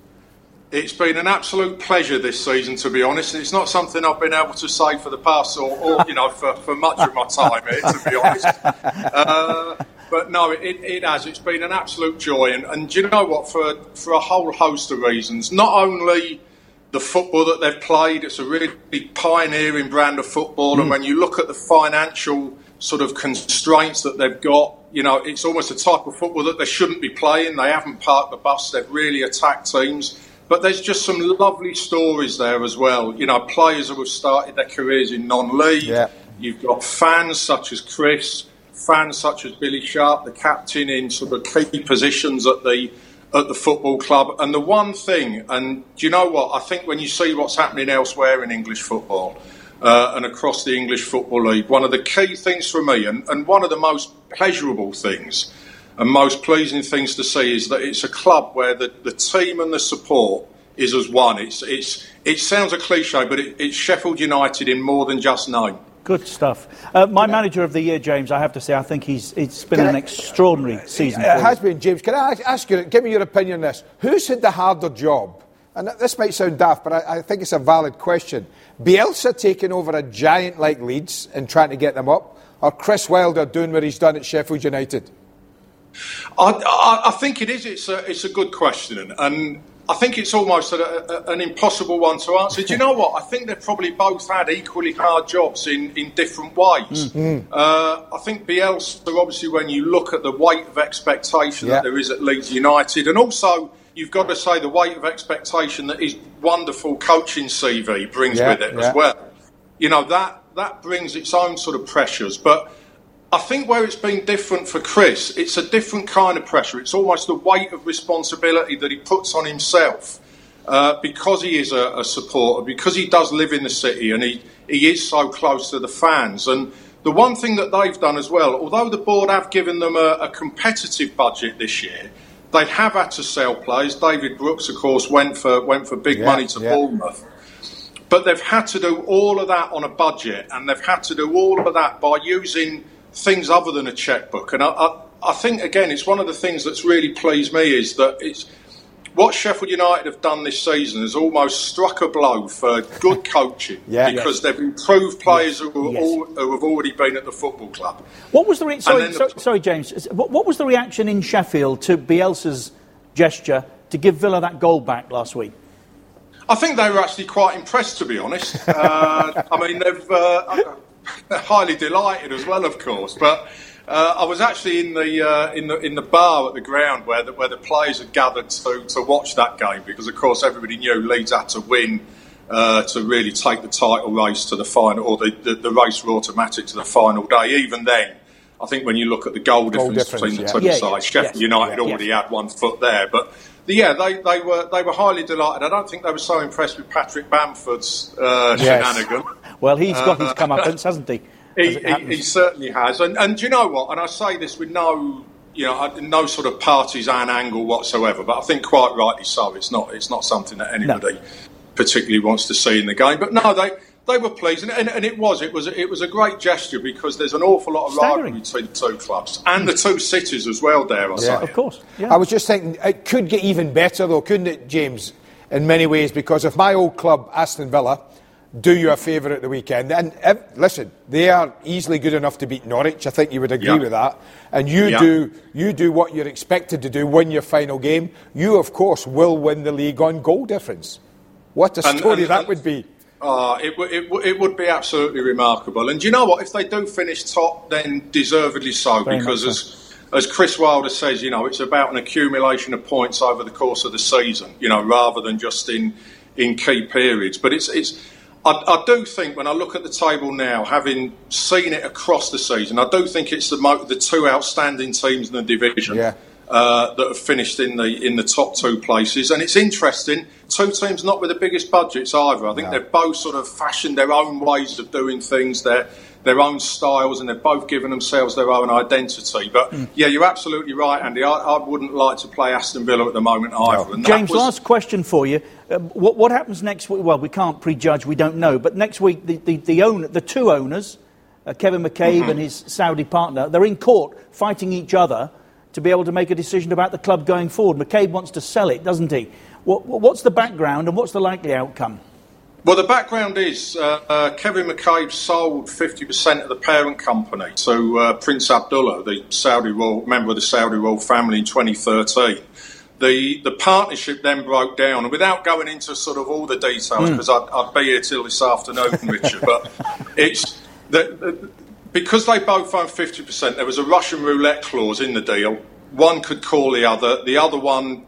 It's been an absolute pleasure this season, to be honest. It's not something I've been able to say for the past, or, or you know, for, for much of my time here, to be honest. Uh, but no, it, it has. It's been an absolute joy, and, and do you know what? For for a whole host of reasons, not only the football that they've played, it's a really pioneering brand of football, and mm. when you look at the financial sort of constraints that they've got, you know, it's almost a type of football that they shouldn't be playing. They haven't parked the bus. They've really attacked teams. But there's just some lovely stories there as well. You know, players who have started their careers in non-league. Yeah. You've got fans such as Chris, fans such as Billy Sharp, the captain in sort of key positions at the at the football club. And the one thing, and do you know what? I think when you see what's happening elsewhere in English football uh, and across the English Football League, one of the key things for me, and, and one of the most pleasurable things and most pleasing things to see, is that it's a club where the, the team and the support is as one. It's, it's, it sounds a cliche, but it, it's Sheffield United in more than just name. Good stuff. Uh, my manager of the year, James, I have to say, I think he's, it's been Can an I- extraordinary season. It for has been, James. Can I ask you, give me your opinion on this? Who's had the harder job? And this might sound daft, but I, I think it's a valid question. Bielsa taking over a giant like Leeds and trying to get them up, or Chris Wilder doing what he's done at Sheffield United? I, I, I think it is. It's a, it's a good question, and I think it's almost a, a, an impossible one to answer. Do you know what? I think they've probably both had equally hard jobs in, in different ways. Uh, I think Bielsa, obviously, when you look at the weight of expectation Yeah. that there is at Leeds United, and also you've got to say the weight of expectation that his wonderful coaching CV brings Yeah, with it yeah. as well. You know that that brings its own sort of pressures, but. I think where it's been different for Chris, it's a different kind of pressure. It's almost the weight of responsibility that he puts on himself uh, because he is a, a supporter, because he does live in the city and he, he is so close to the fans. And the one thing that they've done as well, although the board have given them a, a competitive budget this year, they have had to sell players. David Brooks, of course, went for went for big Yeah, money to yeah. Bournemouth. But they've had to do all of that on a budget, and they've had to do all of that by using things other than a checkbook. And I, I, I think again, it's one of the things that's really pleased me is that it's what Sheffield United have done this season has almost struck a blow for good coaching Yeah. because they've improved players who, are Yes. all, who have already been at the football club. What was the re- sorry, then the- sorry, James? What, what was the reaction in Sheffield to Bielsa's gesture to give Villa that goal back last week? I think they were actually quite impressed, to be honest. Uh, I mean, they've uh, highly delighted as well, of course. But uh, I was actually in the uh, in the in the bar at the ground where the, where the players had gathered to to watch that game because, of course, everybody knew Leeds had to win. Uh, to really take the title race to the final, or the, the, the race were automatic to the final day. Even then, I think when you look at the goal, Goal difference, difference, between the yeah. two Yeah, yeah, sides, Sheffield yes, United yeah, already yes. had one foot there. But the, yeah, they, they were they were highly delighted. I don't think they were so impressed with Patrick Bamford's uh, Yes. shenanigan. Well, he's got his comeuppance, hasn't he? He, he, he certainly has. And, and do you know what? And I say this with no, you know, uh, no sort of partisan angle whatsoever. But I think quite rightly so. It's not. It's not something that anybody particularly wants to see in the game. But no, they. They were pleased, and, and, and it was. It was. It was a great gesture because there's an awful lot of Staggering. rivalry between the two clubs and the two cities as well. There, I say? Of course. Yeah. I was just thinking it could get even better though, couldn't it, James? In many ways, because if my old club Aston Villa do you a favour at the weekend, and if, listen, they are easily good enough to beat Norwich. I think you would agree Yeah. with that. And you Yeah. do you do what you're expected to do, win your final game. You, of course, will win the league on goal difference. What a And- story and- that and- would be. Uh, it, w- it, w- it would be absolutely remarkable. And you know what? If they do finish top, then deservedly so, Very because much as, as Chris Wilder says, you know, it's about an accumulation of points over the course of the season, you know, rather than just in, in key periods. But it's, it's I, I do think when I look at the table now, having seen it across the season, I do think it's the, mo- the two outstanding teams in the division Yeah. Uh, that have finished in the in the top two places. And it's interesting, two teams not with the biggest budgets either. I think No. they've both sort of fashioned their own ways of doing things, their their own styles, and they've both given themselves their own identity. But Hmm. yeah, you're absolutely right, Andy. I, I wouldn't like to play Aston Villa at the moment either. And that James, was- last question for you. Uh, what, what happens next week? Well, we can't prejudge, we don't know. But next week, the, the, the, owner, the two owners, uh, Kevin McCabe Mm-hmm. and his Saudi partner, they're in court fighting each other to be able to make a decision about the club going forward. McCabe wants to sell it, doesn't he? What, what's the background and what's the likely outcome? Well, the background is uh, uh, Kevin McCabe sold 50% of the parent company to uh, Prince Abdullah, the Saudi royal, member of the Saudi royal family, in 2013. The, the partnership then broke down, and without going into sort of all the details, because I'd, I'd be here till this afternoon, Richard, but it's the, the, because they both own 50%, there was a Russian roulette clause in the deal. One could call the other, the other one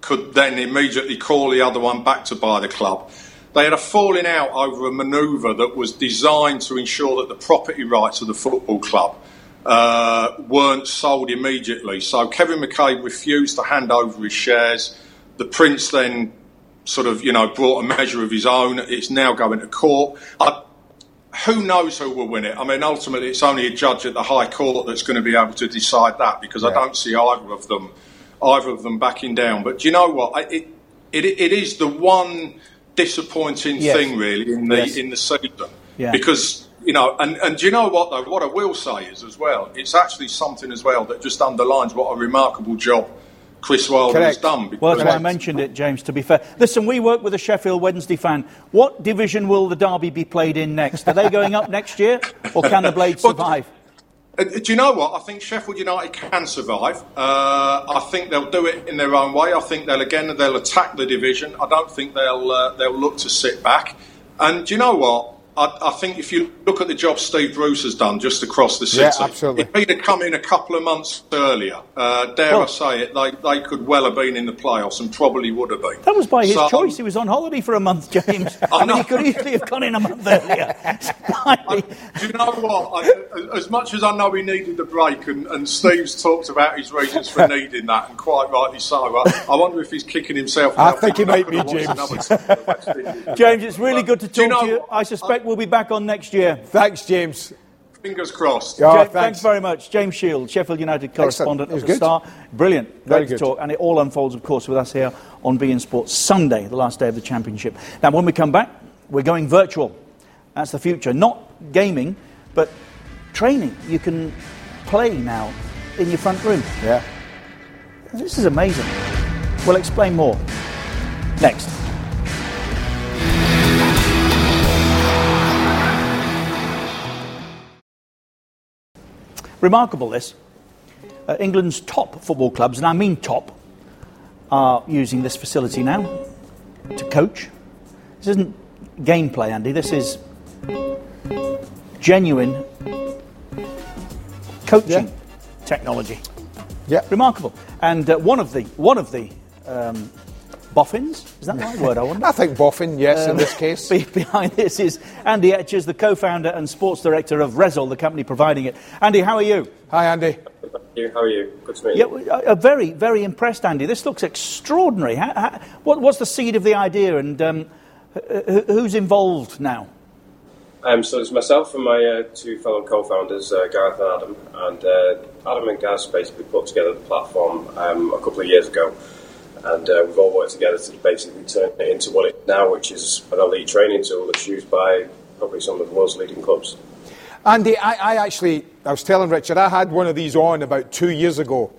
could then immediately call the other one back to buy the club. They had a falling out over a manoeuvre that was designed to ensure that the property rights of the football club uh, weren't sold immediately. So Kevin McCabe refused to hand over his shares. The Prince then sort of, you know, brought a measure of his own. It's now going to court. I, who knows who will win it? I mean, ultimately, it's only a judge at the High Court that's going to be able to decide that because I don't see either of them, either of them backing down. But do you know what? I, it, it, it is the one disappointing Yes. thing, really, in the Yes. in the season Yeah. because you know, and, and do you know what though? What I will say is as well, it's actually something as well that just underlines what a remarkable job Chris Wilder has done. Because Well, that's why I mentioned it, James, to be fair. Listen, we work with a Sheffield Wednesday fan. What division will the Derby be played in next? Are they going up next year, or can the Blades survive? Uh, do you know what? I think Sheffield United can survive. Uh, I think they'll do it in their own way. I think they'll again they'll attack the division. I don't think they'll uh, they'll look to sit back. And do you know what? I, I think if you look at the job Steve Bruce has done just across the city, Yeah, absolutely. if he'd have come in a couple of months earlier, uh, dare I say it, they, they could well have been in the playoffs and probably would have been. That was by his So- choice. He was on holiday for a month, James. I, mean, he could easily have gone in a month earlier. Slightly. Do you know what? I, as much as I know he needed the break, and, and Steve's talked about his reasons for needing that, and quite rightly so. I, I wonder if he's kicking himself. I think he might be, James." watched another team at West Indies." James, it's really good to Do you talk to you. I suspect we'll be back on next year. Thanks, James. Fingers crossed. Oh, Ja- thanks. thanks very much. James Shield, Sheffield United correspondent of the good. Star. Brilliant. Very Great to good. talk. And it all unfolds, of course, with us here on beIN Sports Sunday, the last day of the Championship. Now, when we come back, we're going virtual. That's the future. Not gaming, but training. You can play now in your front room. Yeah. This is amazing. We'll explain more Next. Remarkable this. Uh, England's top football clubs, and I mean top, are using this facility now to coach. This isn't gameplay, Andy. This is genuine coaching technology. Yeah. Remarkable. And uh, one of the one of the um, boffins is that the right word? I wonder. I think boffin, yes, in Um, this case. Behind this is Andy Etches, the co-founder and sports director of Rezzil, the company providing it. Andy, how are you? Hi, Andy. you. How are you? Good to meet you. we- uh, uh, very, very impressed, Andy. This looks extraordinary. How, how, what, what's the seed of the idea, and um, wh- wh- who's involved now? Um, so it's myself and my uh, two fellow co-founders, uh, Gareth and Adam, and uh, Adam and Gaz basically put together the platform um, a couple of years ago, and uh, we've all worked together to basically turn it into what it is now, which is an elite training tool that's used by probably some of the world's leading clubs. Andy, I, I actually, I was telling Richard, I had one of these on about two years ago.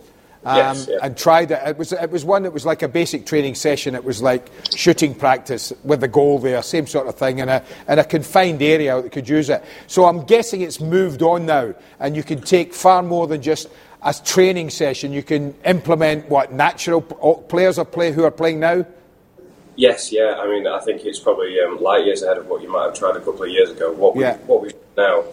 Um, Yes, yeah. And tried it. It was, it was one that was like a basic training session. It was like shooting practice with the goal there, same sort of thing, in a, in a confined area that could use it. So I'm guessing it's moved on now, and you can take far more than just a training session. You can implement what natural players are play, who are playing now. Yes, yeah. I mean, I think it's probably um, light years ahead of what you might have tried a couple of years ago. What we Yeah. what we've now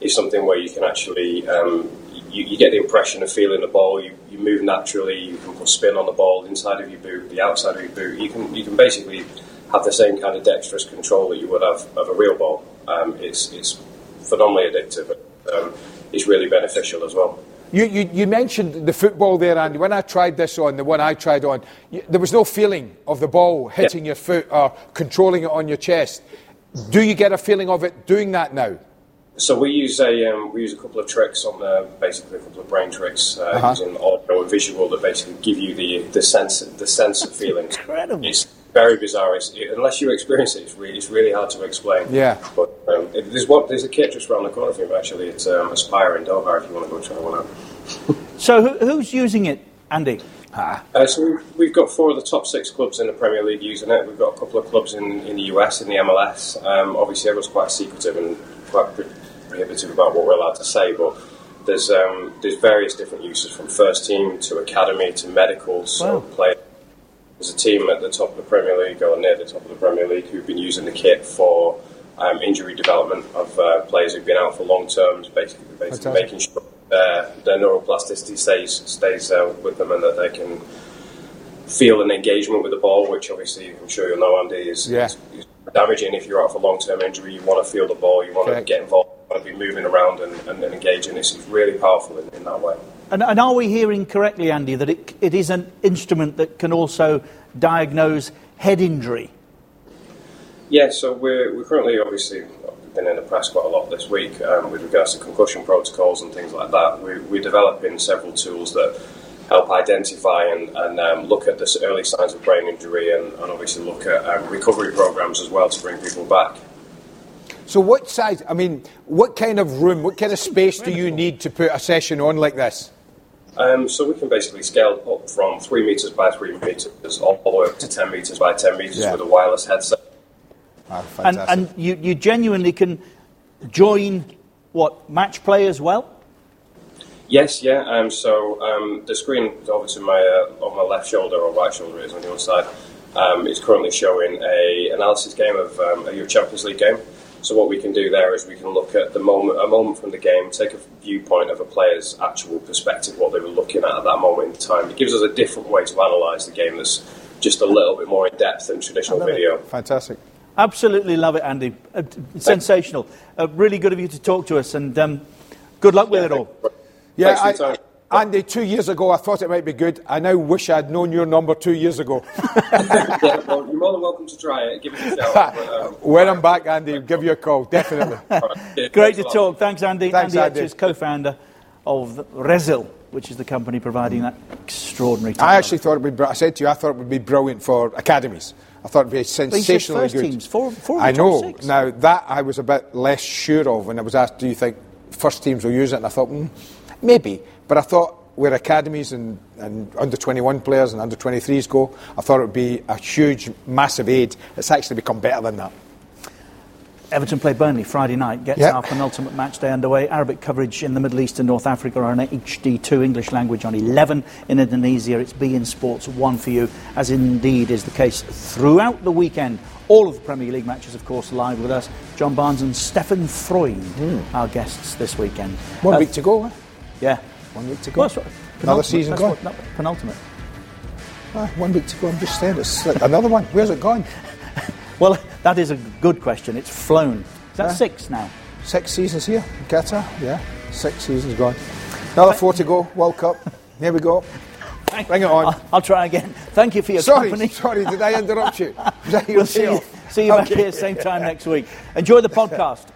is something where you can actually um, you, you get the impression of feeling the ball. You, you move naturally. You can put spin on the ball inside of your boot, the outside of your boot. You can you can basically have the same kind of dexterous control that you would have of a real ball. Um, it's it's phenomenally addictive. Um, it's really beneficial as well. You, you, you mentioned the football there, Andy. When I tried this on, the one I tried on, you, there was no feeling of the ball hitting your foot or controlling it on your chest. Do you get a feeling of it doing that now? So we use a um, we use a couple of tricks on the basically a couple of brain tricks uh, Uh-huh. using audio and visual that basically give you the the sense the sense of feeling. Incredible. It's very bizarre. It's, it, unless you experience it, it's really it's really hard to explain. Yeah. But um, it, there's one there's a kit just around the corner from you actually. It's um, Aspire in Doha if you want to go try one out. So who, who's using it, Andy? Uh, so we've, we've got four of the top six clubs in the Premier League using it. We've got a couple of clubs in, in the US, in the MLS. Um, obviously, everyone's quite secretive and quite pro- prohibitive about what we're allowed to say, but there's um, there's various different uses from first team to academy to medical. So Wow. play. There's a team at the top of the Premier League or near the top of the Premier League who've been using the kit for um, injury development of uh, players who've been out for long terms, basically, basically making sure uh, their neuroplasticity stays stays uh, with them and that they can feel an engagement with the ball, which obviously I'm sure you'll know, Andy, is, Yeah. is, is damaging if you're out for long term injury. You want to feel the ball, you want Correct. to get involved, you want to be moving around and, and, and engaging. It's really powerful in, in that way. And, and are we hearing correctly, Andy, that it, it is an instrument that can also diagnose head injury? Yeah, so we're, we're currently obviously been in the press quite a lot this week um, with regards to concussion protocols and things like that. We're, we're developing several tools that help identify and, and um, look at the early signs of brain injury and, and obviously look at um, recovery programs as well to bring people back. So, what size, I mean, what kind of room, what kind of space do you need to put a session on like this? Um, so we can basically scale up from three meters by three meters all the way up to ten meters by ten meters Yeah. with a wireless headset. Ah, And, and you, you genuinely can join, what, match play as well? Yes, yeah. Um, so um, the screen over to my uh, on my left shoulder or right shoulder is on your side. Um, is currently showing a analysis game of um, a Youth Champions League game. So what we can do there is we can look at the moment, a moment from the game, take a viewpoint of a player's actual perspective, what they were looking at at that moment in time. It gives us a different way to analyse the game that's just a little bit more in depth than traditional video. Fantastic. Absolutely love it, Andy. Uh, sensational. Uh, really good of you to talk to us, and um, good luck with it all. Yeah, Thanks for your I, time. Andy, two years ago I thought it might be good. I now wish I'd known your number two years ago. yeah, well, you're more than welcome to try it. Give it a shout. Um, when I'm back, Andy, I'll give you a call, definitely. all right, yeah, Great thanks to lot. talk. Thanks, Andy. Thanks, Andy Andy. Etches, co-founder of Rezzil, which is the company providing that extraordinary. I actually thought it would be, I said to you, I thought it would be brilliant for academies. I thought it would be said sensationally first good. teams, four- four of I know. six. Now, that I was a bit less sure of when I was asked, do you think first teams will use it? And I thought, mm, maybe. But I thought, where academies and, and under 21 players and under 23s go, I thought it would be a huge, massive aid. It's actually become better than that. Everton play Burnley Friday night, gets Yep. our penultimate match day underway. Arabic coverage in the Middle East and North Africa on HD2, English language on 11. In Indonesia, it's beIN Sports 1 for you, as indeed is the case throughout the weekend. All of the Premier League matches, of course, live with us. John Barnes and Steffen Freund, our guests this weekend. One Uh, week to go, eh? Yeah. One week to go. Well, Another season gone. what- no, penultimate. Ah, one week to go, I'm just saying. It's another one. Where's it gone? Well, that is a good question. It's flown. Is that Yeah. six now? Six seasons here in Qatar, yeah. Six seasons gone. Another four to go, World Cup. Here we go. Bring it on. I'll, I'll try again. Thank you for your Sorry, company. sorry, did I interrupt you? Was that your We'll see you, see you back here same time next week. Enjoy the podcast.